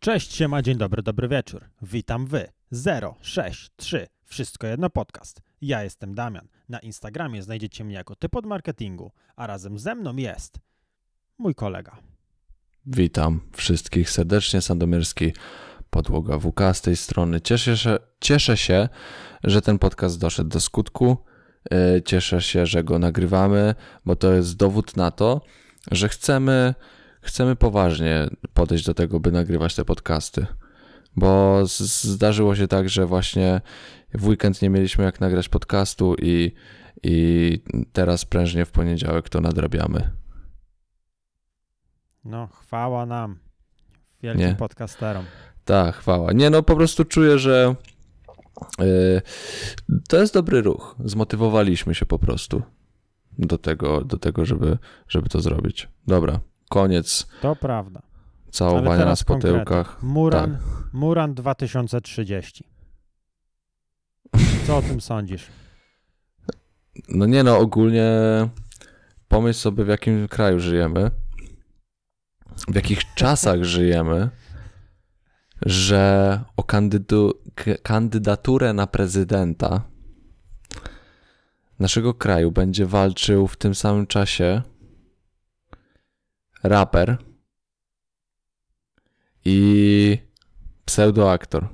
Cześć, siema, dzień dobry, dobry wieczór. Witam wy. 063. Wszystko jedno podcast. Ja jestem Damian. Na Instagramie znajdziecie mnie jako typ od marketingu, a razem ze mną jest mój kolega. Witam wszystkich serdecznie, Sandomierski Podłoga WK z tej strony. Cieszę się, cieszę się, że ten podcast doszedł do skutku. Yy, Cieszę się, że go nagrywamy, bo to jest dowód na to, że chcemy, chcemy poważnie podejść do tego, by nagrywać te podcasty. Bo zdarzyło się tak, że właśnie w weekend nie mieliśmy jak nagrać podcastu i, i teraz prężnie w poniedziałek to nadrabiamy. No, chwała nam, wielkim Nie. podcasterom. Tak, chwała. Nie, no po prostu czuję, że yy, to jest dobry ruch. Zmotywowaliśmy się po prostu do tego, do tego żeby, żeby to zrobić. Dobra, koniec To prawda. Całowania na konkrety. spotyłkach. Muran, Tak. Muran 2030. Co o tym sądzisz? No nie no, ogólnie pomyśl sobie w jakim kraju żyjemy, w jakich czasach żyjemy, że o kandydu, kandydaturę na prezydenta naszego kraju będzie walczył w tym samym czasie raper i pseudoaktor.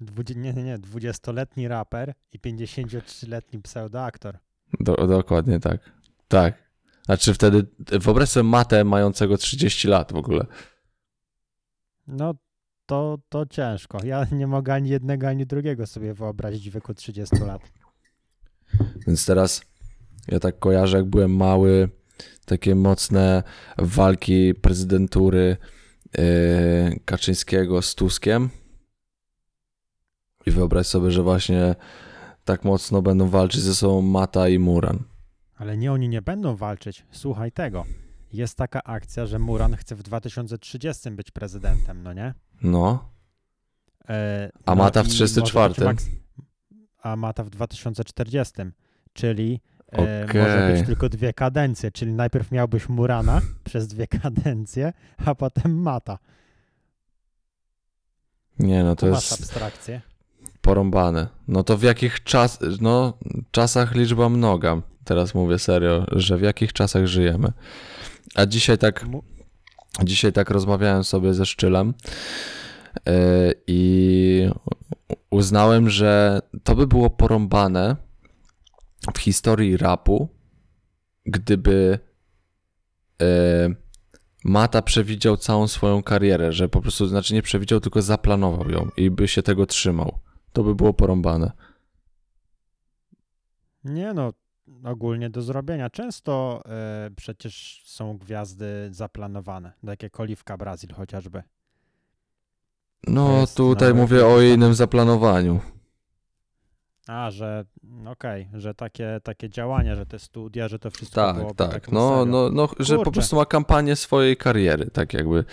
Dwudzie- nie, nie, nie. 20-letni raper i 53-letni pseudoaktor. Do, dokładnie tak. Tak. Znaczy wtedy, wyobraź sobie matę mającego 30 lat w ogóle. No, to, to ciężko. Ja nie mogę ani jednego, ani drugiego sobie wyobrazić w wieku 30 lat. Więc teraz ja tak kojarzę, jak byłem mały, takie mocne walki prezydentury yy, Kaczyńskiego z Tuskiem. I wyobraź sobie, że właśnie tak mocno będą walczyć ze sobą Mata i Muran. Ale nie, oni nie będą walczyć. Słuchaj tego. Jest taka akcja, że Muran chce w 2030 być prezydentem, no nie? No, E, A no Mata w i 34. może być maks- A Mata w 2040. Czyli e, Okej. może być tylko dwie kadencje. Czyli najpierw miałbyś Murana przez dwie kadencje, a potem Mata. nie no, to To jest abstrakcję. porąbane. No to w jakich czas, no, czasach liczba mnoga. Teraz mówię serio, że w jakich czasach żyjemy. A dzisiaj tak Dzisiaj tak rozmawiałem sobie ze Szczylem yy, i uznałem, że to by było porąbane w historii rapu, gdyby yy, Mata przewidział całą swoją karierę, że po prostu, znaczy nie przewidział, tylko zaplanował ją i by się tego trzymał. To by było porąbane. Nie no, ogólnie do zrobienia. Często e, przecież są gwiazdy zaplanowane, tak jak Oliwka Brazil chociażby. No jest tutaj nawet mówię o innym zaplanowaniu. A, że mm, okej, że takie, takie działania, że te studia, że to wszystko Tak, byłoby tak. tak No, no, no, że po prostu ma kampanię swojej kariery, tak jakby.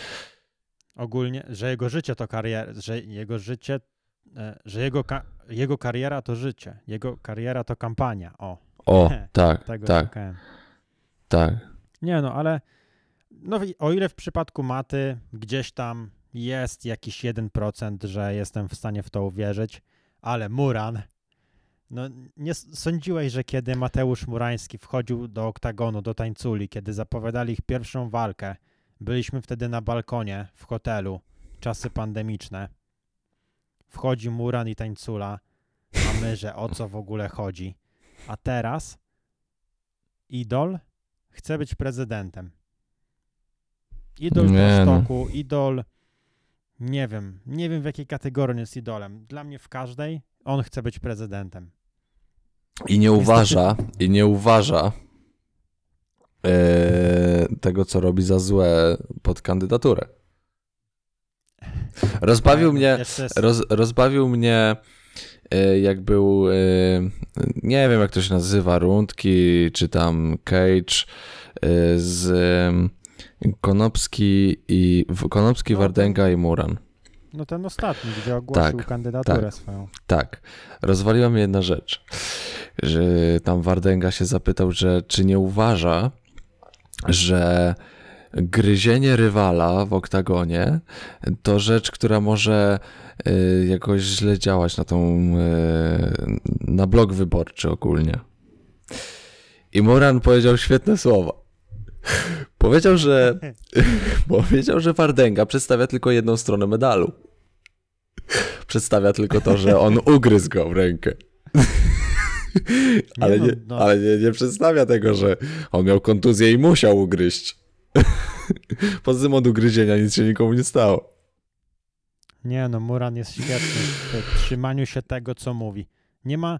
Ogólnie, że jego życie to kariera, że jego życie, e, że jego, ka- jego kariera to życie, jego kariera to kampania. O, O, tak, tak, tak. Nie no, ale no, o ile w przypadku maty gdzieś tam jest jakiś 1%, że jestem w stanie w to uwierzyć, ale Muran, no nie sądziłeś, że kiedy Mateusz Murański wchodził do oktagonu, do tańculi, kiedy zapowiadali ich pierwszą walkę, byliśmy wtedy na balkonie w hotelu, czasy pandemiczne. Wchodzi Muran i tańcula, a my, że o co w ogóle chodzi. A teraz idol chce być prezydentem. Idol w no. Rostoku, idol. Nie wiem, nie wiem w jakiej kategorii jest idolem. Dla mnie w każdej on chce być prezydentem. I nie uważa, i nie uważa e, tego, co robi za złe pod kandydaturę. Rozbawił Tak, mnie, roz, rozbawił mnie, e, jak był, e, nie wiem jak to się nazywa, Rundki, czy tam Cage z Konopski i Konopski, No, Wardęga i Muran. No ten ostatni, gdzie ogłosił Tak, kandydaturę tak. swoją. Tak, rozwaliła mnie jedna rzecz, że tam Wardęga się zapytał, że czy nie uważa, że gryzienie rywala w oktagonie to rzecz, która może y, jakoś źle działać na tą, y, na blok wyborczy ogólnie. I Moran powiedział świetne słowa. Powiedział, że powiedział, że Wardęga przedstawia tylko jedną stronę medalu. Przedstawia tylko to, że on ugryzł go w rękę. ale no, nie, no. ale nie, nie przedstawia tego, że on miał kontuzję i musiał ugryźć. Poza tym od ugryzienia nic się nikomu nie stało. Nie no, Muran jest świetny w trzymaniu się tego, co mówi. Nie ma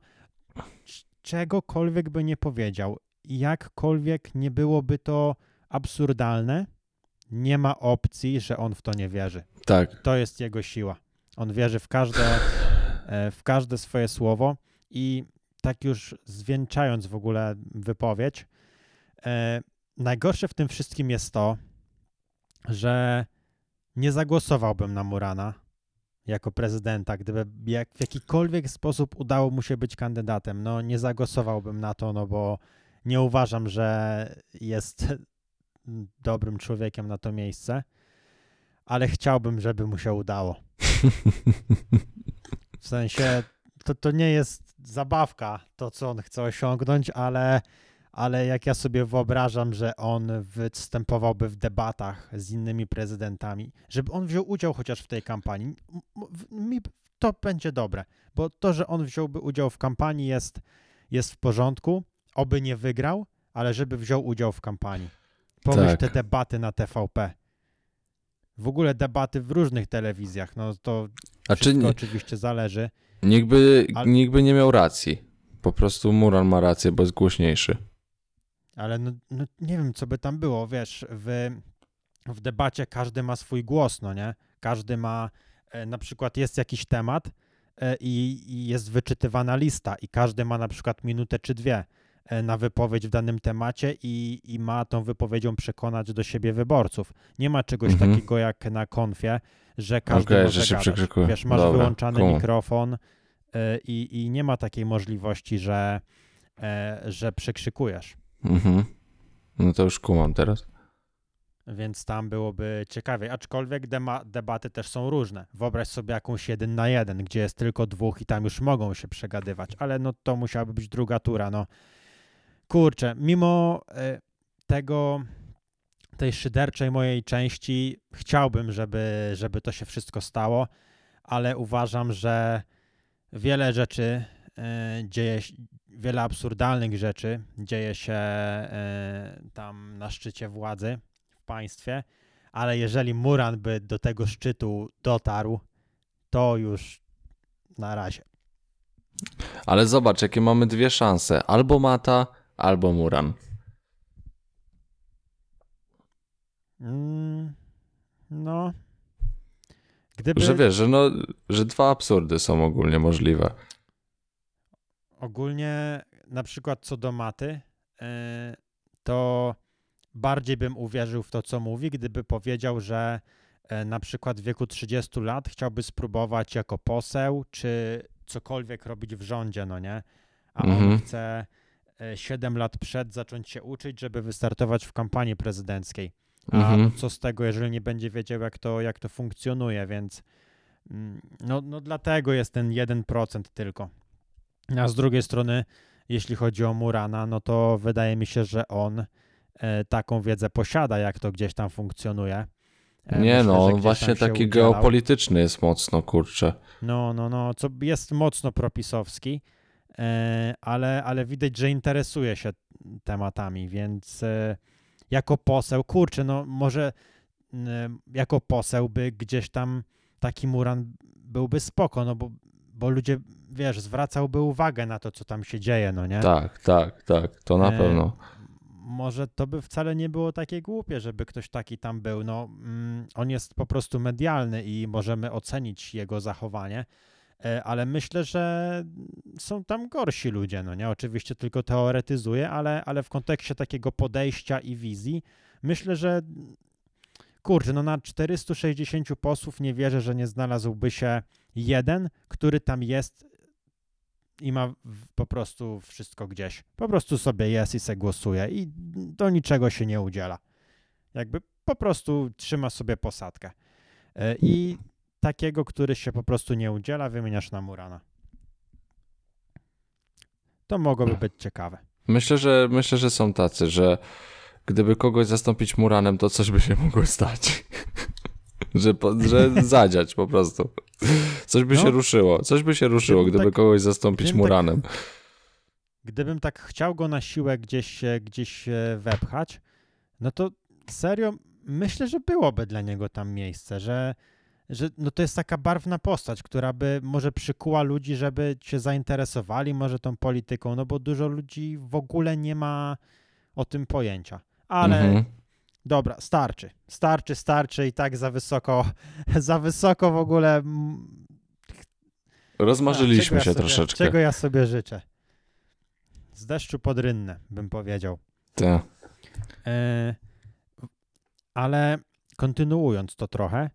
czegokolwiek by nie powiedział. Jakkolwiek nie byłoby to absurdalne, nie ma opcji, że on w to nie wierzy. Tak. To jest jego siła. On wierzy w każde, e, w każde swoje słowo i tak już zwieńczając w ogóle wypowiedź, e, najgorsze w tym wszystkim jest to, że nie zagłosowałbym na Murana jako prezydenta, gdyby jak w jakikolwiek sposób udało mu się być kandydatem. No nie zagłosowałbym na to, no bo nie uważam, że jest dobrym człowiekiem na to miejsce, ale chciałbym, żeby mu się udało. W sensie to, to nie jest zabawka, to co on chce osiągnąć, ale, ale jak ja sobie wyobrażam, że on występowałby w debatach z innymi prezydentami, żeby on wziął udział chociaż w tej kampanii, mi to będzie dobre, bo to, że on wziąłby udział w kampanii jest, jest w porządku, oby nie wygrał, ale żeby wziął udział w kampanii. Pomyśl Tak. te debaty na TVP. W ogóle debaty w różnych telewizjach, no to A czy nie, oczywiście zależy. Nikt, by, Ale- nikt by nie miał racji. Po prostu Muran ma rację, bo jest głośniejszy. Ale no, no nie wiem, co by tam było, wiesz, w, w debacie każdy ma swój głos, no nie? Każdy ma, e, na przykład jest jakiś temat e, i, i jest wyczytywana lista i każdy ma na przykład minutę czy dwie e, na wypowiedź w danym temacie i, i ma tą wypowiedzią przekonać do siebie wyborców. Nie ma czegoś Mhm. takiego jak na konfie, że każdy Okej, może że się. Wiesz, masz Dobra, wyłączany kumam. mikrofon e, i, i nie ma takiej możliwości, że, e, że przekrzykujesz. Mhm. No to już kumam teraz. Więc tam byłoby ciekawiej. Aczkolwiek dema- debaty też są różne. Wyobraź sobie jakąś jeden na jeden, gdzie jest tylko dwóch i tam już mogą się przegadywać, ale no to musiałaby być druga tura. No kurczę, mimo e, tego, tej szyderczej mojej części, chciałbym, żeby, żeby to się wszystko stało, ale uważam, że wiele rzeczy e, dzieje się, wiele absurdalnych rzeczy dzieje się e, tam na szczycie władzy w państwie, ale jeżeli Muran by do tego szczytu dotarł, to już na razie. Ale zobacz, jakie mamy dwie szanse. Albo Mata, albo Muran. Mm, no. Gdyby Że wiesz, że, no, że dwa absurdy są ogólnie możliwe. ogólnie na przykład co do maty, e, to bardziej bym uwierzył w to, co mówi, gdyby powiedział, że e, na przykład w wieku 30 lat chciałby spróbować jako poseł, czy cokolwiek robić w rządzie, no nie? A on Mhm. chce e, 7 lat przed zacząć się uczyć, żeby wystartować w kampanii prezydenckiej. A Mhm. co z tego, jeżeli nie będzie wiedział, jak to, jak to funkcjonuje, więc mm, no, no dlatego jest ten 1% tylko. A z drugiej strony, jeśli chodzi o Murana, no to wydaje mi się, że on e, taką wiedzę posiada, jak to gdzieś tam funkcjonuje. E, Nie myślę, no, on właśnie taki udzielał. geopolityczny jest mocno, kurczę. No, no, no, co jest mocno propisowski, e, ale, ale widać, że interesuje się tematami, więc jako poseł, kurczę, no może n, jako poseł by gdzieś tam taki Muran byłby spoko, no bo, bo ludzie, wiesz, zwracałby uwagę na to, co tam się dzieje, no nie? Tak, tak, tak, to na E, pewno. Może to by wcale nie było takie głupie, żeby ktoś taki tam był. No, mm, on jest po prostu medialny i możemy ocenić jego zachowanie, ale myślę, że są tam gorsi ludzie, no nie? Oczywiście tylko teoretyzuję, ale, ale w kontekście takiego podejścia i wizji, myślę, że kurczę, no na 460 posłów nie wierzę, że nie znalazłby się jeden, który tam jest i ma po prostu wszystko gdzieś. Po prostu sobie jest i se głosuje i do niczego się nie udziela. Jakby po prostu trzyma sobie posadkę. E, I takiego, który się po prostu nie udziela, wymieniasz na Murana. To mogłoby być ciekawe. Myślę, że myślę, że są tacy, że gdyby kogoś zastąpić Muranem, to coś by się mogło stać. że, po, że zadziać po prostu. Coś by No. się ruszyło. Coś by się ruszyło, gdyby tak- kogoś zastąpić gdybym tak- Muranem. Gdybym tak chciał go na siłę gdzieś, gdzieś wepchać, no to serio myślę, że byłoby dla niego tam miejsce, że, że no to jest taka barwna postać, która by może przykuła ludzi, żeby się zainteresowali może tą polityką, no bo dużo ludzi w ogóle nie ma o tym pojęcia. Ale Mhm. dobra, starczy. Starczy, starczy i tak za wysoko, za wysoko w ogóle. mm, Rozmarzyliśmy czego ja się sobie, troszeczkę. Czego ja sobie życzę? Z deszczu pod rynnę, bym powiedział. Tak. E, ale kontynuując to trochę,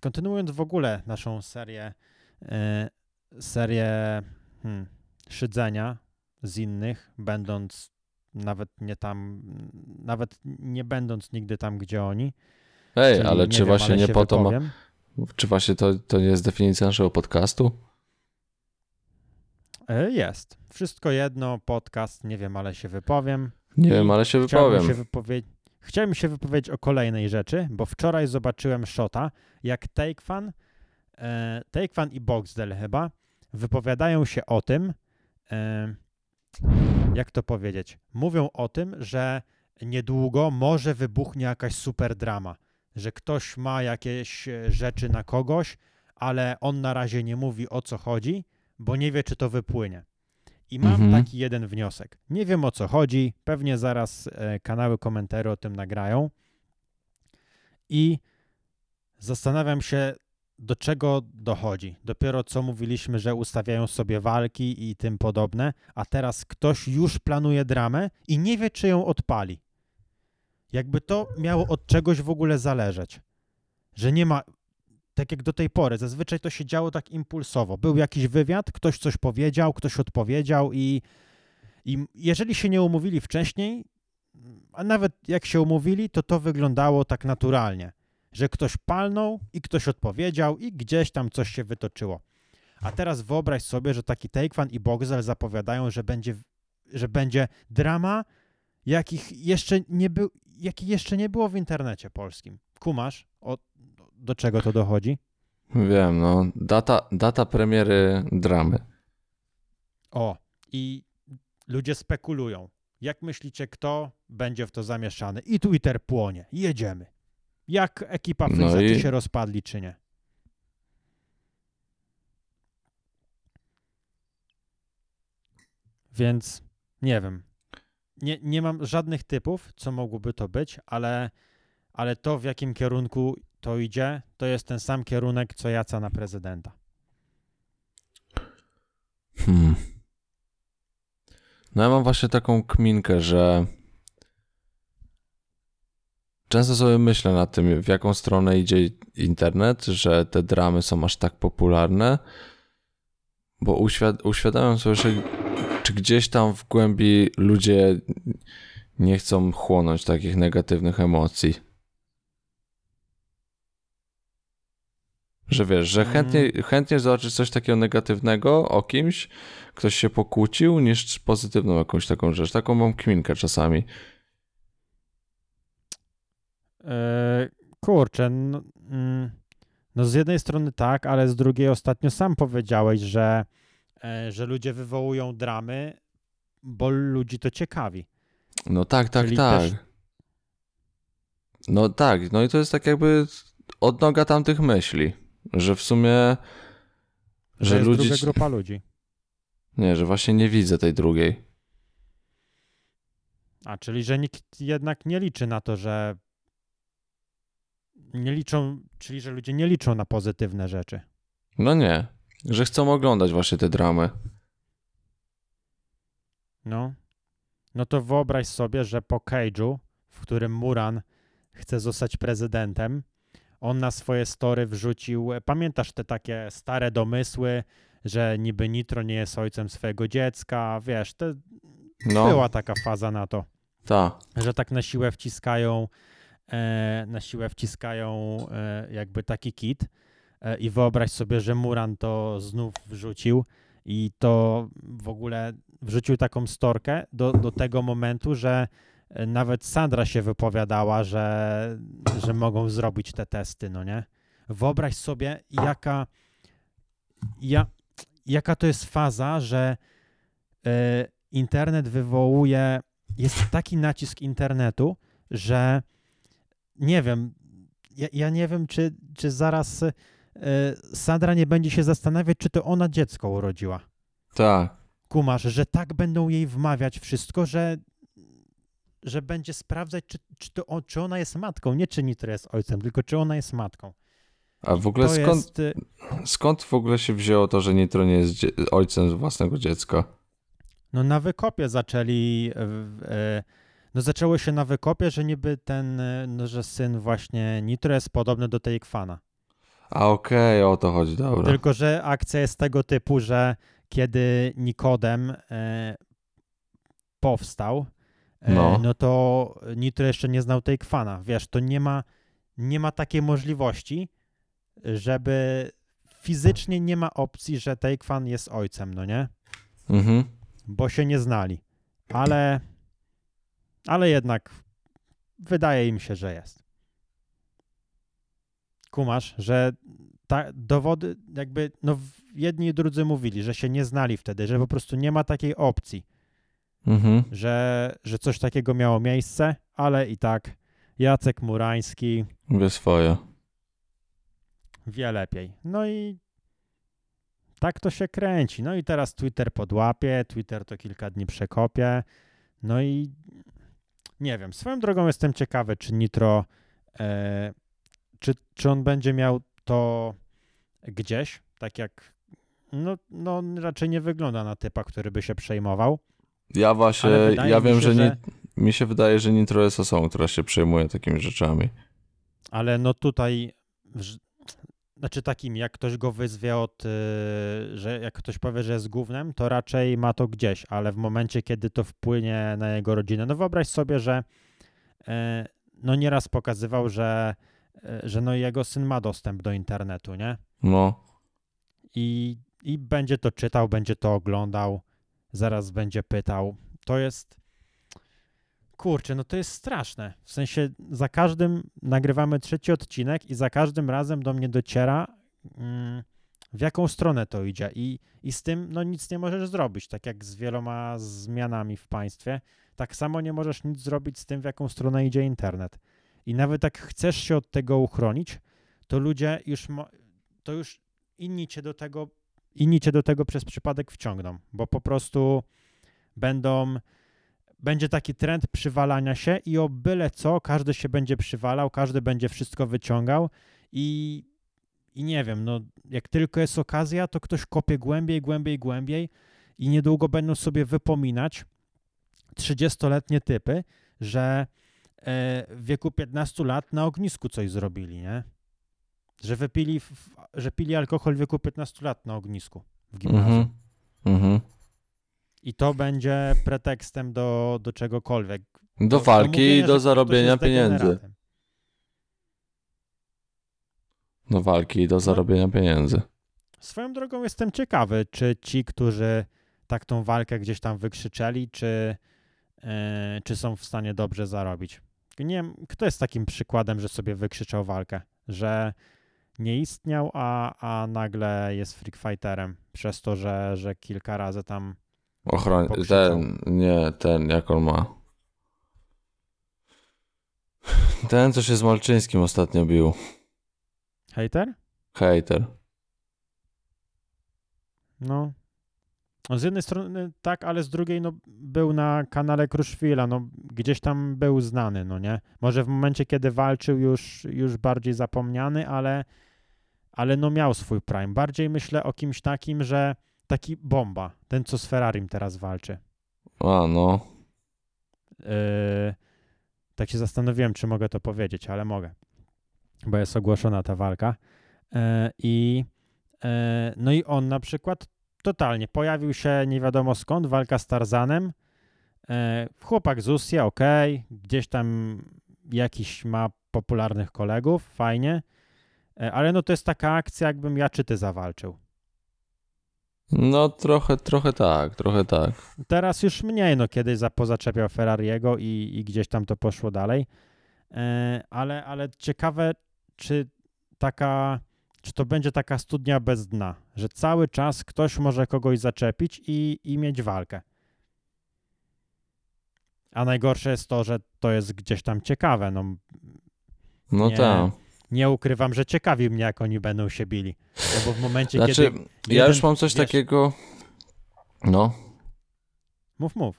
kontynuując w ogóle naszą serię, e, serię hmm, szydzenia z innych, będąc nawet nie tam, nawet nie będąc nigdy tam, gdzie oni. Ej, czyli ale czy wiem, właśnie ale nie po to ma. Czy właśnie to, to nie jest definicja naszego podcastu? E, Jest. Wszystko jedno, podcast, nie wiem, ale się wypowiem. Nie I wiem, ale się Chciałbym wypowiem. się, Chciałem się wypowiedzieć o kolejnej rzeczy, bo wczoraj zobaczyłem Shota, jak Takefan, e, i Boxdel chyba wypowiadają się o tym, e, jak to powiedzieć, mówią o tym, że niedługo może wybuchnie jakaś super drama, że ktoś ma jakieś e, rzeczy na kogoś, ale on na razie nie mówi o co chodzi, bo nie wie, czy to wypłynie. I mam Mhm. taki jeden wniosek. Nie wiem o co chodzi, pewnie zaraz e, kanały komentarzy o tym nagrają. I zastanawiam się, do czego dochodzi. Dopiero co mówiliśmy, że ustawiają sobie walki i tym podobne, a teraz ktoś już planuje dramę i nie wie, czy ją odpali. Jakby to miało od czegoś w ogóle zależeć. Że nie ma. Tak jak do tej pory, zazwyczaj to się działo tak impulsowo. Był jakiś wywiad, ktoś coś powiedział, ktoś odpowiedział i, i jeżeli się nie umówili wcześniej, a nawet jak się umówili, to to wyglądało tak naturalnie, że ktoś palnął i ktoś odpowiedział i gdzieś tam coś się wytoczyło. A teraz wyobraź sobie, że taki Takefan i Boxel zapowiadają, że będzie, że będzie drama, jakich jeszcze nie był, jakich jeszcze nie było w internecie polskim. Kumasz, o, do czego to dochodzi? Wiem, no. Data, data premiery dramy. O, i ludzie spekulują. Jak myślicie, kto będzie w to zamieszany? I Twitter płonie. Jedziemy. Jak ekipa No Freeza, i- czy się rozpadli, czy nie? Więc nie wiem. Nie, nie mam żadnych typów, co mogłoby to być, ale, ale to, w jakim kierunku to idzie, to jest ten sam kierunek, co Jaca na prezydenta. Hmm. No ja mam właśnie taką kminkę, że często sobie myślę nad tym, w jaką stronę idzie internet, że te dramy są aż tak popularne, bo uświad uświadamiam sobie, że czy gdzieś tam w głębi ludzie nie chcą chłonąć takich negatywnych emocji. Że wiesz, że chętnie, chętnie zobaczyć coś takiego negatywnego o kimś, ktoś się pokłócił, niż pozytywną jakąś taką rzecz. Taką mam kminkę czasami. E, kurczę, no, mm, no z jednej strony tak, ale z drugiej ostatnio sam powiedziałeś, że, e, że ludzie wywołują dramy, bo ludzi to ciekawi. No tak, tak, Czyli tak. też- No tak, no i to jest tak jakby odnoga tamtych myśli, że w sumie, Że, że jest ludzi... druga grupa ludzi. Nie, że właśnie nie widzę tej drugiej. A, czyli że nikt jednak nie liczy na to, że nie liczą, czyli że ludzie nie liczą na pozytywne rzeczy. No nie, że chcą oglądać właśnie te dramy. No. No to wyobraź sobie, że po Cage'u, w którym Muran chce zostać prezydentem, on na swoje story wrzucił, pamiętasz te takie stare domysły, że niby Nitro nie jest ojcem swojego dziecka, wiesz, to No, była taka faza na to, ta. że tak na siłę wciskają e, na siłę wciskają e, jakby taki kit e, i wyobraź sobie, że Muran to znów wrzucił i to w ogóle wrzucił taką storkę do, do tego momentu, że e, nawet Sandra się wypowiadała, że, że mogą zrobić te testy, no nie? Wyobraź sobie, jaka, ja, jaka to jest faza, że e, internet wywołuje, jest taki nacisk internetu, że nie wiem, ja, ja nie wiem, czy, czy zaraz e, Sandra nie będzie się zastanawiać, czy to ona dziecko urodziła. Tak. Kumasz, że tak będą jej wmawiać wszystko, że, że będzie sprawdzać, czy, czy, to, czy ona jest matką. Nie czy Nitro jest ojcem, tylko czy ona jest matką. A w ogóle skąd, jest, y, skąd w ogóle się wzięło to, że Nitro nie jest ojcem własnego dziecka? no na wykopie zaczęli, e, no zaczęło się na wykopie, że niby ten, e, no że syn właśnie Nitro jest podobny do tej Kwana. A okej, o to chodzi, dobra. Tylko, że akcja jest tego typu, że kiedy Nikodem e, powstał, No. no. to Nitro jeszcze nie znał tej kwana. Wiesz, to nie ma, nie ma takiej możliwości, żeby fizycznie nie ma opcji, że tej kwan jest ojcem, no nie? Mhm. Bo się nie znali. Ale, ale jednak wydaje im się, że jest. Kumasz, że ta, dowody, jakby, no jedni i drudzy mówili, że się nie znali wtedy, że po prostu nie ma takiej opcji, Mhm. że, że coś takiego miało miejsce, ale i tak Jacek Murański Wie swoje. wie lepiej. No i tak to się kręci. No i teraz Twitter podłapie, Twitter to kilka dni przekopie. No i nie wiem, swoją drogą jestem ciekawy, czy Nitro, e, czy, czy on będzie miał to gdzieś, tak jak, no, no raczej nie wygląda na typa, który by się przejmował. Ja właśnie, ja wiem, się, że, nie, mi się wydaje, że Nitro jest osobą, która się przejmuje takimi rzeczami. Ale no tutaj, znaczy takim, jak ktoś go wyzwie od, y, że jak ktoś powie, że jest głównym, to raczej ma to gdzieś, ale w momencie, kiedy to wpłynie na jego rodzinę, no wyobraź sobie, że e, no nieraz pokazywał, że, e, że no jego syn ma dostęp do internetu, nie? No, I, I będzie to czytał, będzie to oglądał, zaraz będzie pytał. To jest. Kurczę, no to jest straszne. W sensie za każdym nagrywamy trzeci odcinek i za każdym razem do mnie dociera, mm, w jaką stronę to idzie. I, I z tym no nic nie możesz zrobić. Tak jak z wieloma zmianami w państwie, tak samo nie możesz nic zrobić z tym, w jaką stronę idzie internet. I nawet jak chcesz się od tego uchronić, to ludzie już, to już inni cię do tego, inni cię do tego przez przypadek wciągną, bo po prostu będą, będzie taki trend przywalania się i o byle co, każdy się będzie przywalał, każdy będzie wszystko wyciągał i, i nie wiem, no jak tylko jest okazja, to ktoś kopie głębiej, głębiej, głębiej i niedługo będą sobie wypominać 30-letnie typy, że e, w wieku 15 lat na ognisku coś zrobili, nie? Że wypili, że pili alkohol w wieku 15 lat na ognisku w gimnazjum. mhm. Mhm. I to będzie pretekstem do, do czegokolwiek. Do Do- walki i do zarobienia pieniędzy. Do walki i do zarobienia pieniędzy. Swoją drogą jestem ciekawy, czy ci, którzy tak tą walkę gdzieś tam wykrzyczeli, czy, e, czy są w stanie dobrze zarobić. Nie wiem, kto jest takim przykładem, że sobie wykrzyczał walkę, że nie istniał, a, a nagle jest freak fighterem przez to, że, że kilka razy tam. Pokrzyczał. Ten, nie, ten, jak on ma. Ten, co się z Malczyńskim ostatnio bił. Hater? Hater. No. No Z jednej strony tak, ale z drugiej no, był na kanale Kruszwila, no gdzieś tam był znany, no nie? Może w momencie, kiedy walczył już, już bardziej zapomniany, ale, ale no miał swój prime. Bardziej myślę o kimś takim, że taki bomba, ten co z Ferrarim teraz walczy. A, no. Yy, tak się zastanowiłem, czy mogę to powiedzieć, ale mogę, bo jest ogłoszona ta walka. Yy, I yy, no i on na przykład totalnie pojawił się nie wiadomo skąd, walka z Tarzanem. Yy, chłopak z Usja, ok, gdzieś tam jakiś ma popularnych kolegów, fajnie, ale no to jest taka akcja, jakbym ja czy ty zawalczył. No trochę, trochę tak, trochę tak. Teraz już mniej, no kiedyś za, pozaczepiał Ferrariego i, i gdzieś tam to poszło dalej, e, ale, ale ciekawe, czy taka, czy to będzie taka studnia bez dna, że cały czas ktoś może kogoś zaczepić i, i mieć walkę. A najgorsze jest to, że to jest gdzieś tam ciekawe. No, No tak. Nie ukrywam, że ciekawi mnie, jak oni będą się bili. No bo w momencie, Znaczy, kiedy... ja jeden- już mam coś wiesz- takiego. No. Mów, mów.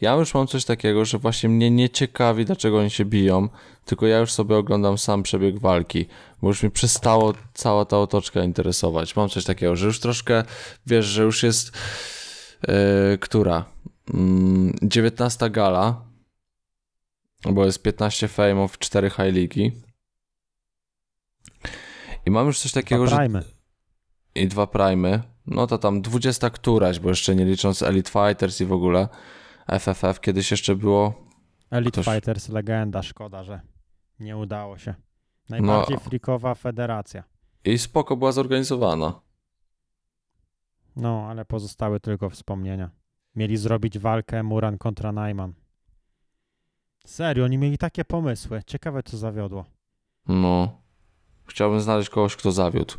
Ja już mam coś takiego, że właśnie mnie nie ciekawi, dlaczego oni się biją, tylko ja już sobie oglądam sam przebieg walki, bo już mi przestało cała ta otoczka interesować. Mam coś takiego, że już troszkę, wiesz, że już jest e, która? Mm, 19 gala, bo jest 15 fame'ów, 4 high ligi. I mam już coś takiego, że Paprajmy. i dwa primy. No to tam 20 któraś, bo jeszcze nie licząc Elite Fighters i w ogóle FFF kiedyś jeszcze było. Elite Ktoś- Fighters, legenda, szkoda, że nie udało się. Najbardziej No. frikowa federacja. I spoko była zorganizowana. No, ale pozostały tylko wspomnienia. Mieli zrobić walkę Muran kontra Najman. Serio, oni mieli takie pomysły. Ciekawe, co zawiodło. No. Chciałbym znaleźć kogoś, kto zawiódł.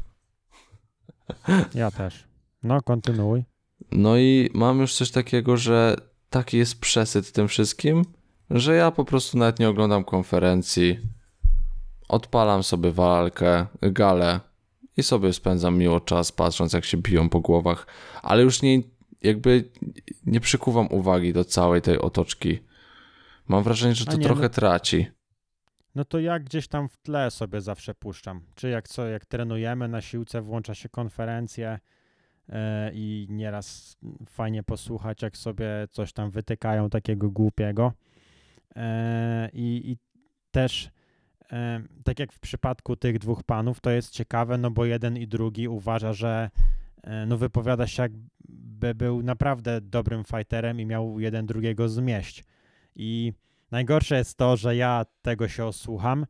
Ja też. No, kontynuuj. No i mam już coś takiego, że taki jest przesyt tym wszystkim, że ja po prostu nawet nie oglądam konferencji. Odpalam sobie walkę, galę i sobie spędzam miło czas, patrząc jak się biją po głowach, ale już nie, jakby nie przykuwam uwagi do całej tej otoczki. Mam wrażenie, że to nie, trochę no- traci. No to ja gdzieś tam w tle sobie zawsze puszczam. Czy jak co, jak trenujemy na siłce, włącza się konferencje e, i nieraz fajnie posłuchać, jak sobie coś tam wytykają takiego głupiego. E, i, też e, tak jak w przypadku tych dwóch panów, to jest ciekawe, no bo jeden i drugi uważa, że no wypowiada się jakby był naprawdę dobrym fighterem i miał jeden drugiego zmieść. I Najgorsze jest to, że ja tego się osłucham,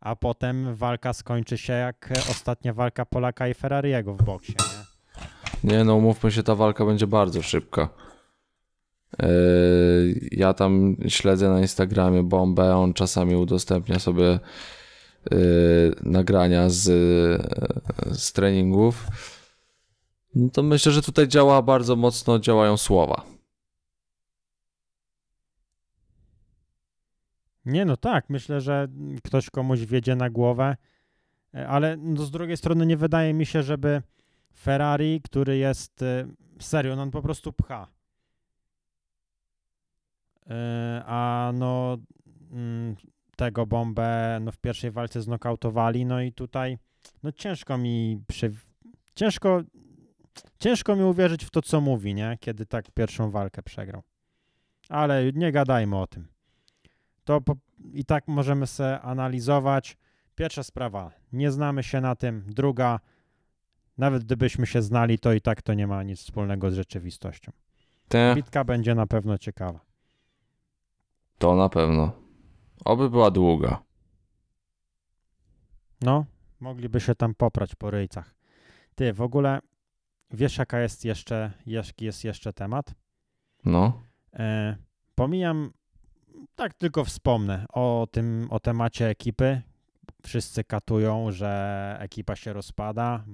a potem walka skończy się jak ostatnia walka Polaka i Ferrariego w boksie, nie? Nie no, umówmy się, ta walka będzie bardzo szybka. Yy, ja tam śledzę na Instagramie bombę, on czasami udostępnia sobie yy, nagrania z, yy, z treningów. No to myślę, że tutaj działa bardzo mocno, działają słowa. Nie, no tak, myślę, że ktoś komuś wiedzie na głowę, e, ale no z drugiej strony nie wydaje mi się, żeby Ferrari, który jest e, serio, no on po prostu pcha. E, A no mm, tego bombę no w pierwszej walce znokautowali, no i tutaj no ciężko mi przy... ciężko ciężko mi uwierzyć w to, co mówi, nie? Kiedy tak pierwszą walkę przegrał. Ale nie gadajmy o tym to po, i tak możemy se analizować. Pierwsza sprawa, nie znamy się na tym. Druga, nawet gdybyśmy się znali, to i tak to nie ma nic wspólnego z rzeczywistością. Te, Bitka będzie na pewno ciekawa. to na pewno. Oby była długa. No, mogliby się tam poprać po ryjcach. Ty, w ogóle wiesz, jaka jest jeszcze, jaki jest jeszcze temat? No. E, pomijam, tak tylko wspomnę o tym, o temacie ekipy. Wszyscy katują, że ekipa się rozpada.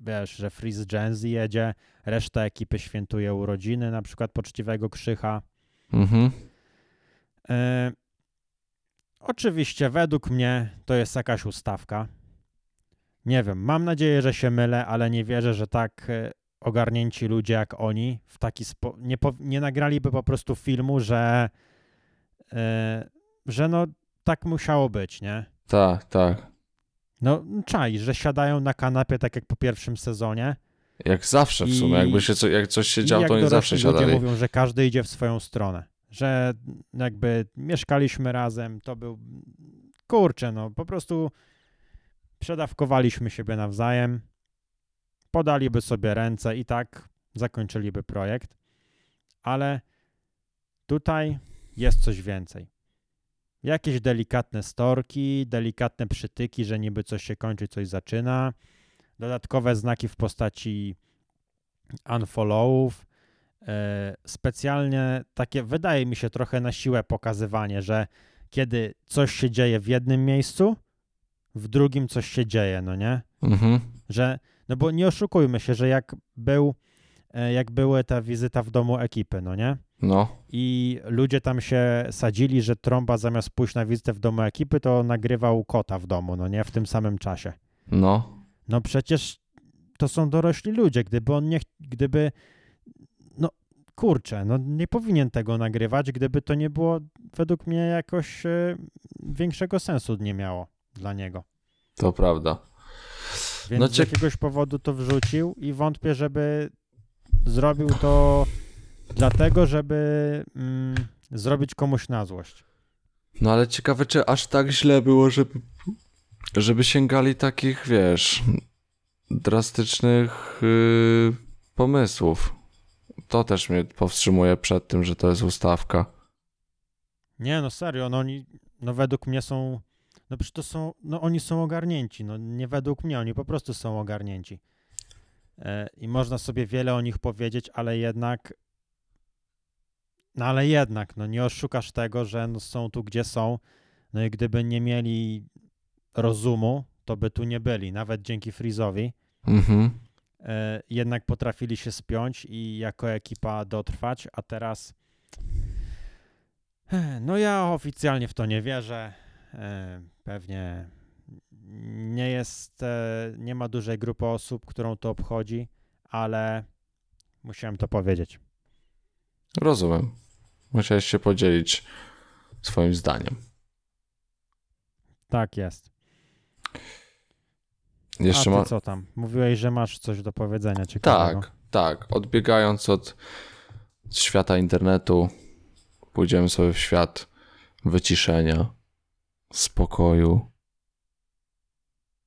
Wiesz, że Freeze Gen Z jedzie, reszta ekipy świętuje urodziny, na przykład poczciwego Krzycha. Mhm. E, oczywiście, według mnie to jest jakaś ustawka. Nie wiem, mam nadzieję, że się mylę, ale nie wierzę, że tak e, ogarnięci ludzie jak oni w taki spo... nie, nie nagraliby po prostu filmu, że że no tak musiało być, nie? Tak, tak. No czaj, że siadają na kanapie tak jak po pierwszym sezonie. Jak zawsze w sumie, I- jakby się co, jak coś się działo, to oni zawsze dorośli ludzie siadali. mówią, że każdy idzie w swoją stronę. Że jakby mieszkaliśmy razem, to był kurczę, no po prostu przedawkowaliśmy siebie nawzajem, podaliby sobie ręce i tak zakończyliby projekt. Ale tutaj jest coś więcej. Jakieś delikatne storki, delikatne przytyki, że niby coś się kończy, coś zaczyna. Dodatkowe znaki w postaci unfollowów. E, specjalnie takie, wydaje mi się, trochę na siłę pokazywanie, że kiedy coś się dzieje w jednym miejscu, w drugim coś się dzieje, no nie? Mhm. Że, no bo nie oszukujmy się, że jak był, e, jak były ta wizyta w domu ekipy, no nie? No. I ludzie tam się sadzili, że trąba zamiast pójść na wizytę w domu ekipy, to nagrywał kota w domu, no nie? W tym samym czasie. No. No przecież to są dorośli ludzie. Gdyby on nie, gdyby, no kurczę, no nie powinien tego nagrywać, gdyby to nie było według mnie jakoś e, większego sensu nie miało dla niego. To prawda. Więc No z jakiegoś powodu to wrzucił i wątpię, żeby zrobił to dlatego, żeby mm, zrobić komuś na złość. No ale ciekawe, czy aż tak źle było, żeby, żeby sięgali takich, wiesz, drastycznych yy, pomysłów. To też mnie powstrzymuje przed tym, że to jest ustawka. Nie, no serio, no oni, no według mnie są, no przecież to są, no oni są ogarnięci, no nie według mnie, oni po prostu są ogarnięci. E, I można sobie wiele o nich powiedzieć, ale jednak, no ale jednak, no nie oszukasz tego, że no są tu, gdzie są, no i gdyby nie mieli rozumu, to by tu nie byli, nawet dzięki Freeze'owi. Mhm. e, jednak potrafili się spiąć i jako ekipa dotrwać, a teraz eh, no ja oficjalnie w to nie wierzę. E, Pewnie nie jest, e, nie ma dużej grupy osób, którą to obchodzi, ale musiałem to powiedzieć. Rozumiem. Musiałeś się podzielić swoim zdaniem. Tak jest. Jeszcze a ty ma... co tam? Mówiłeś, że masz coś do powiedzenia ciekawego. Tak, tak. Odbiegając od świata internetu, pójdziemy sobie w świat wyciszenia, spokoju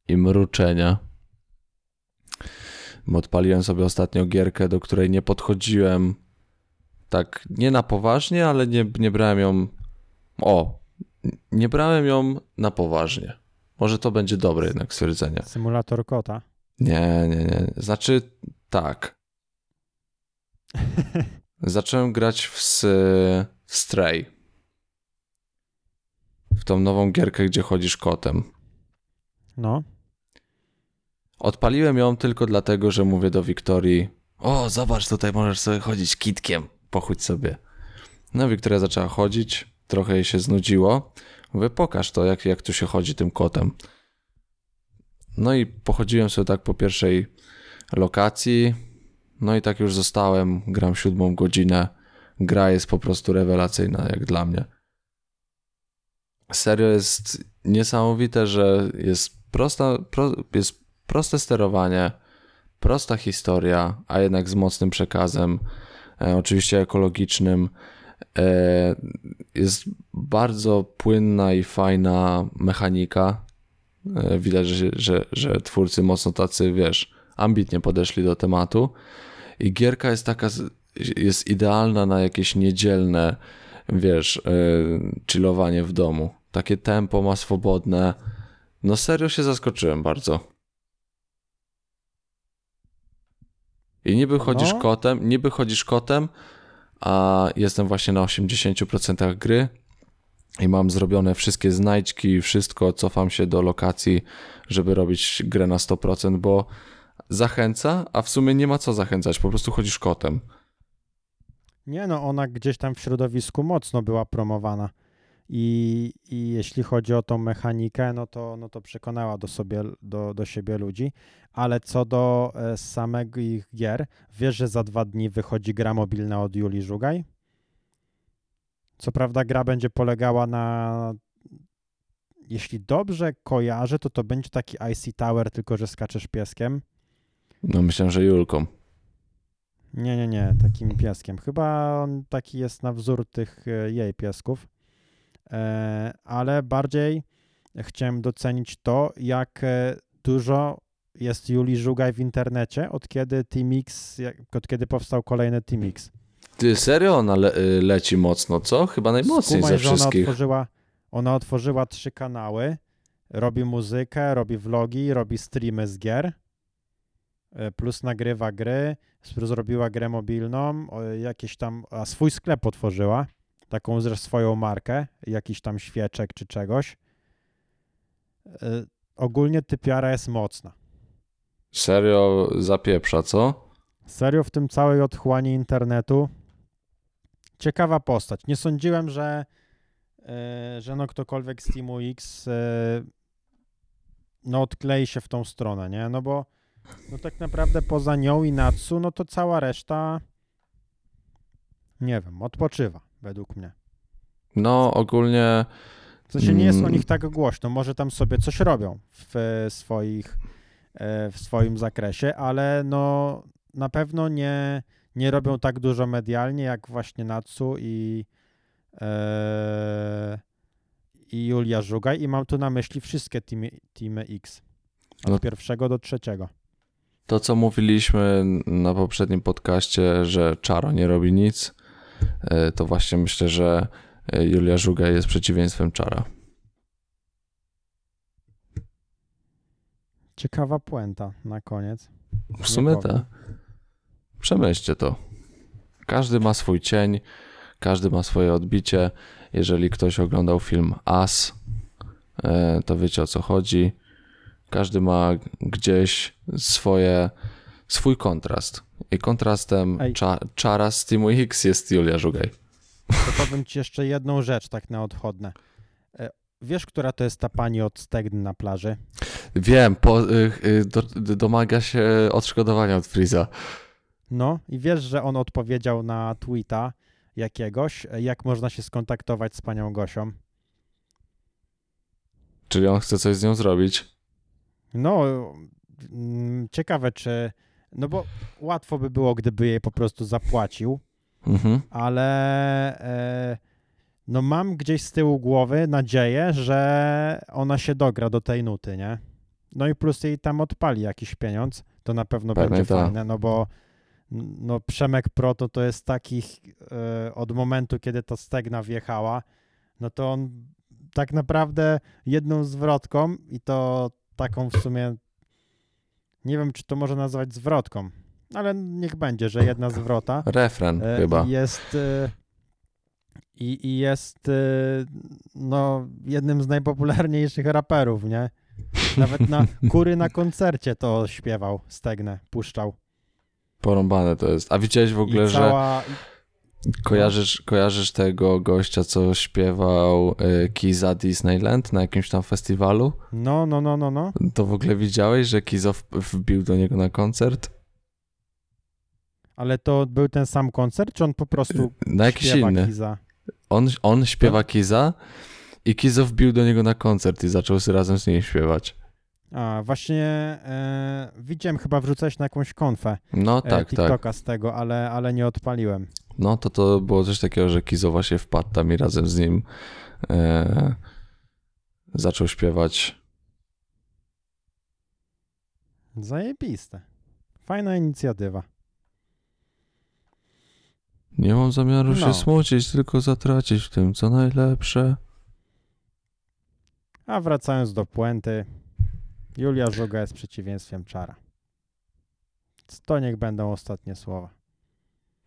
i mruczenia. Odpaliłem sobie ostatnio gierkę, do której nie podchodziłem tak nie na poważnie, ale nie, nie brałem ją. O, nie brałem ją na poważnie. Może to będzie dobre jednak stwierdzenie. Symulator kota. Nie, nie, nie. Znaczy, tak. Zacząłem grać w, w Stray. W tą nową gierkę, gdzie chodzisz kotem. No, Odpaliłem ją tylko dlatego, że mówię do Wiktorii: O, zobacz, tutaj możesz sobie chodzić kitkiem. Pochódź sobie. No, Wiktoria zaczęła chodzić, trochę jej się znudziło. Mówię: Pokaż to, jak, jak tu się chodzi tym kotem. No i pochodziłem sobie tak po pierwszej lokacji. No i tak już zostałem. Gram siódmą godzinę. Gra jest po prostu rewelacyjna, jak dla mnie. Serio jest niesamowite, że jest prosta, pro, jest proste sterowanie, prosta historia, a jednak z mocnym przekazem, oczywiście ekologicznym. E, jest bardzo płynna i fajna mechanika. E, widać, że, że, że twórcy mocno tacy, wiesz, ambitnie podeszli do tematu. I gierka jest taka, jest idealna na jakieś niedzielne, wiesz, e, chillowanie w domu. Takie tempo ma swobodne. No serio się zaskoczyłem bardzo. I niby chodzisz No. kotem, niby chodzisz kotem, a jestem właśnie na 80% gry i mam zrobione wszystkie znajdźki, wszystko, cofam się do lokacji, żeby robić grę na 100%, bo zachęca, a w sumie nie ma co zachęcać, po prostu chodzisz kotem. Nie no, ona gdzieś tam w środowisku mocno była promowana. I, I jeśli chodzi o tą mechanikę, no to, no to przekonała do, sobie, do, do siebie ludzi. Ale co do e, samego ich gier, wiesz, że za dwa dni wychodzi gra mobilna od Julii Żugaj? Co prawda gra będzie polegała na... Jeśli dobrze kojarzę, to to będzie taki IC Tower, tylko że skaczesz pieskiem. No myślę, że Julką. Nie, nie, nie, takim pieskiem. Chyba on taki jest na wzór tych e, jej piesków. E, ale bardziej chciałem docenić to, jak e, dużo jest Julii Żugaj w internecie, od kiedy Teamix, jak- od kiedy powstał kolejny Teamix. Ty serio ona le- y, leci mocno, co? Chyba najmocniej Skumaj, ze że ona wszystkich. otworzyła, Ona otworzyła trzy kanały, robi muzykę, robi vlogi, robi streamy z gier, e, plus nagrywa gry, zrobiła grę mobilną, jakieś tam, a swój sklep otworzyła, taką zresztą swoją markę, jakiś tam świeczek czy czegoś. E, Ogólnie typiara jest mocna. Serio zapieprza, co? Serio w tym całej otchłani internetu. Ciekawa postać. Nie sądziłem, że, e, że no ktokolwiek z Teamu X e, no odklei się w tą stronę, nie? No bo no tak naprawdę poza nią i Natsu, no to cała reszta nie wiem, odpoczywa według mnie. No, ogólnie W sensie nie jest o Mm. nich tak głośno. Może tam sobie coś robią w e, swoich, e, w swoim zakresie, ale no na pewno nie, nie robią tak dużo medialnie jak właśnie Natsu i, e, i Julia Żugaj i mam tu na myśli wszystkie teamy, teamy X. Od No. pierwszego do trzeciego. to, co mówiliśmy na poprzednim podcaście, że Czaro nie robi nic, to właśnie myślę, że e, Julia Żuga jest przeciwieństwem Czara. Ciekawa puenta na koniec. W sumie tak. Przemyślcie to. Każdy ma swój cień, każdy ma swoje odbicie. Jeżeli ktoś oglądał film As, e, to wiecie o co chodzi. Każdy ma gdzieś swoje, swój kontrast. I kontrastem Ej. cza, czara z Teamu X jest Julia Żugaj. To powiem ci jeszcze jedną rzecz, tak na odchodne. E, Wiesz, która to jest ta pani od Stegny na plaży? Wiem, po, y, y, do, domaga się odszkodowania od Freeza. No i wiesz, że on odpowiedział na tweeta jakiegoś, e, jak można się skontaktować z panią Gosią. Czyli on chce coś z nią zrobić. No, mm, ciekawe czy, no bo łatwo by było, gdyby jej po prostu zapłacił, Mhm. ale e, no mam gdzieś z tyłu głowy nadzieję, że ona się dogra do tej nuty, nie? No i plus jej tam odpali jakiś pieniądz, to na pewno Pewnie będzie tak. fajne, no bo no Przemek Pro to, to jest takich e, od momentu, kiedy ta stegna wjechała, no to on tak naprawdę jedną zwrotką i to taką w sumie nie wiem, czy to można nazwać zwrotką, ale niech będzie, że jedna zwrota Refren e, chyba. jest e, i, i jest e, no jednym z najpopularniejszych raperów, nie? Nawet na kury na koncercie to śpiewał, stegnę, puszczał. Porąbane to jest. A widziałeś w ogóle, I że cała, kojarzysz, kojarzysz tego gościa, co śpiewał y, Kiza Disneyland na jakimś tam festiwalu? no, no, no, no, no. To w ogóle widziałeś, że Kizo wbił do niego na koncert? Ale to był ten sam koncert, czy on po prostu Na jakiś inny. Kiza? On, on śpiewa Kiza i Kizo wbił do niego na koncert i zaczął razem z nim śpiewać. A, właśnie e, widziałem, chyba wrzucałeś na jakąś konfę No e, tak, tak. TikToka z tego, ale, ale nie odpaliłem. No to to było coś takiego, że Kizo właśnie wpadł tam i razem z nim e, zaczął śpiewać. Zajebiste. Fajna inicjatywa. Nie mam zamiaru No. się smucić, tylko zatracić w tym, co najlepsze. A wracając do puenty, Julia Żuga jest przeciwieństwem Czara. To niech będą ostatnie słowa.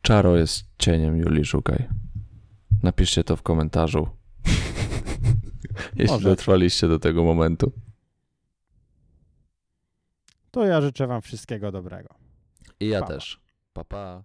Czaro jest cieniem Julii Żugaj. Napiszcie to w komentarzu. Jeśli Może. dotrwaliście do tego momentu. To ja życzę wam wszystkiego dobrego. I ja Pa, pa. też. Pa, pa.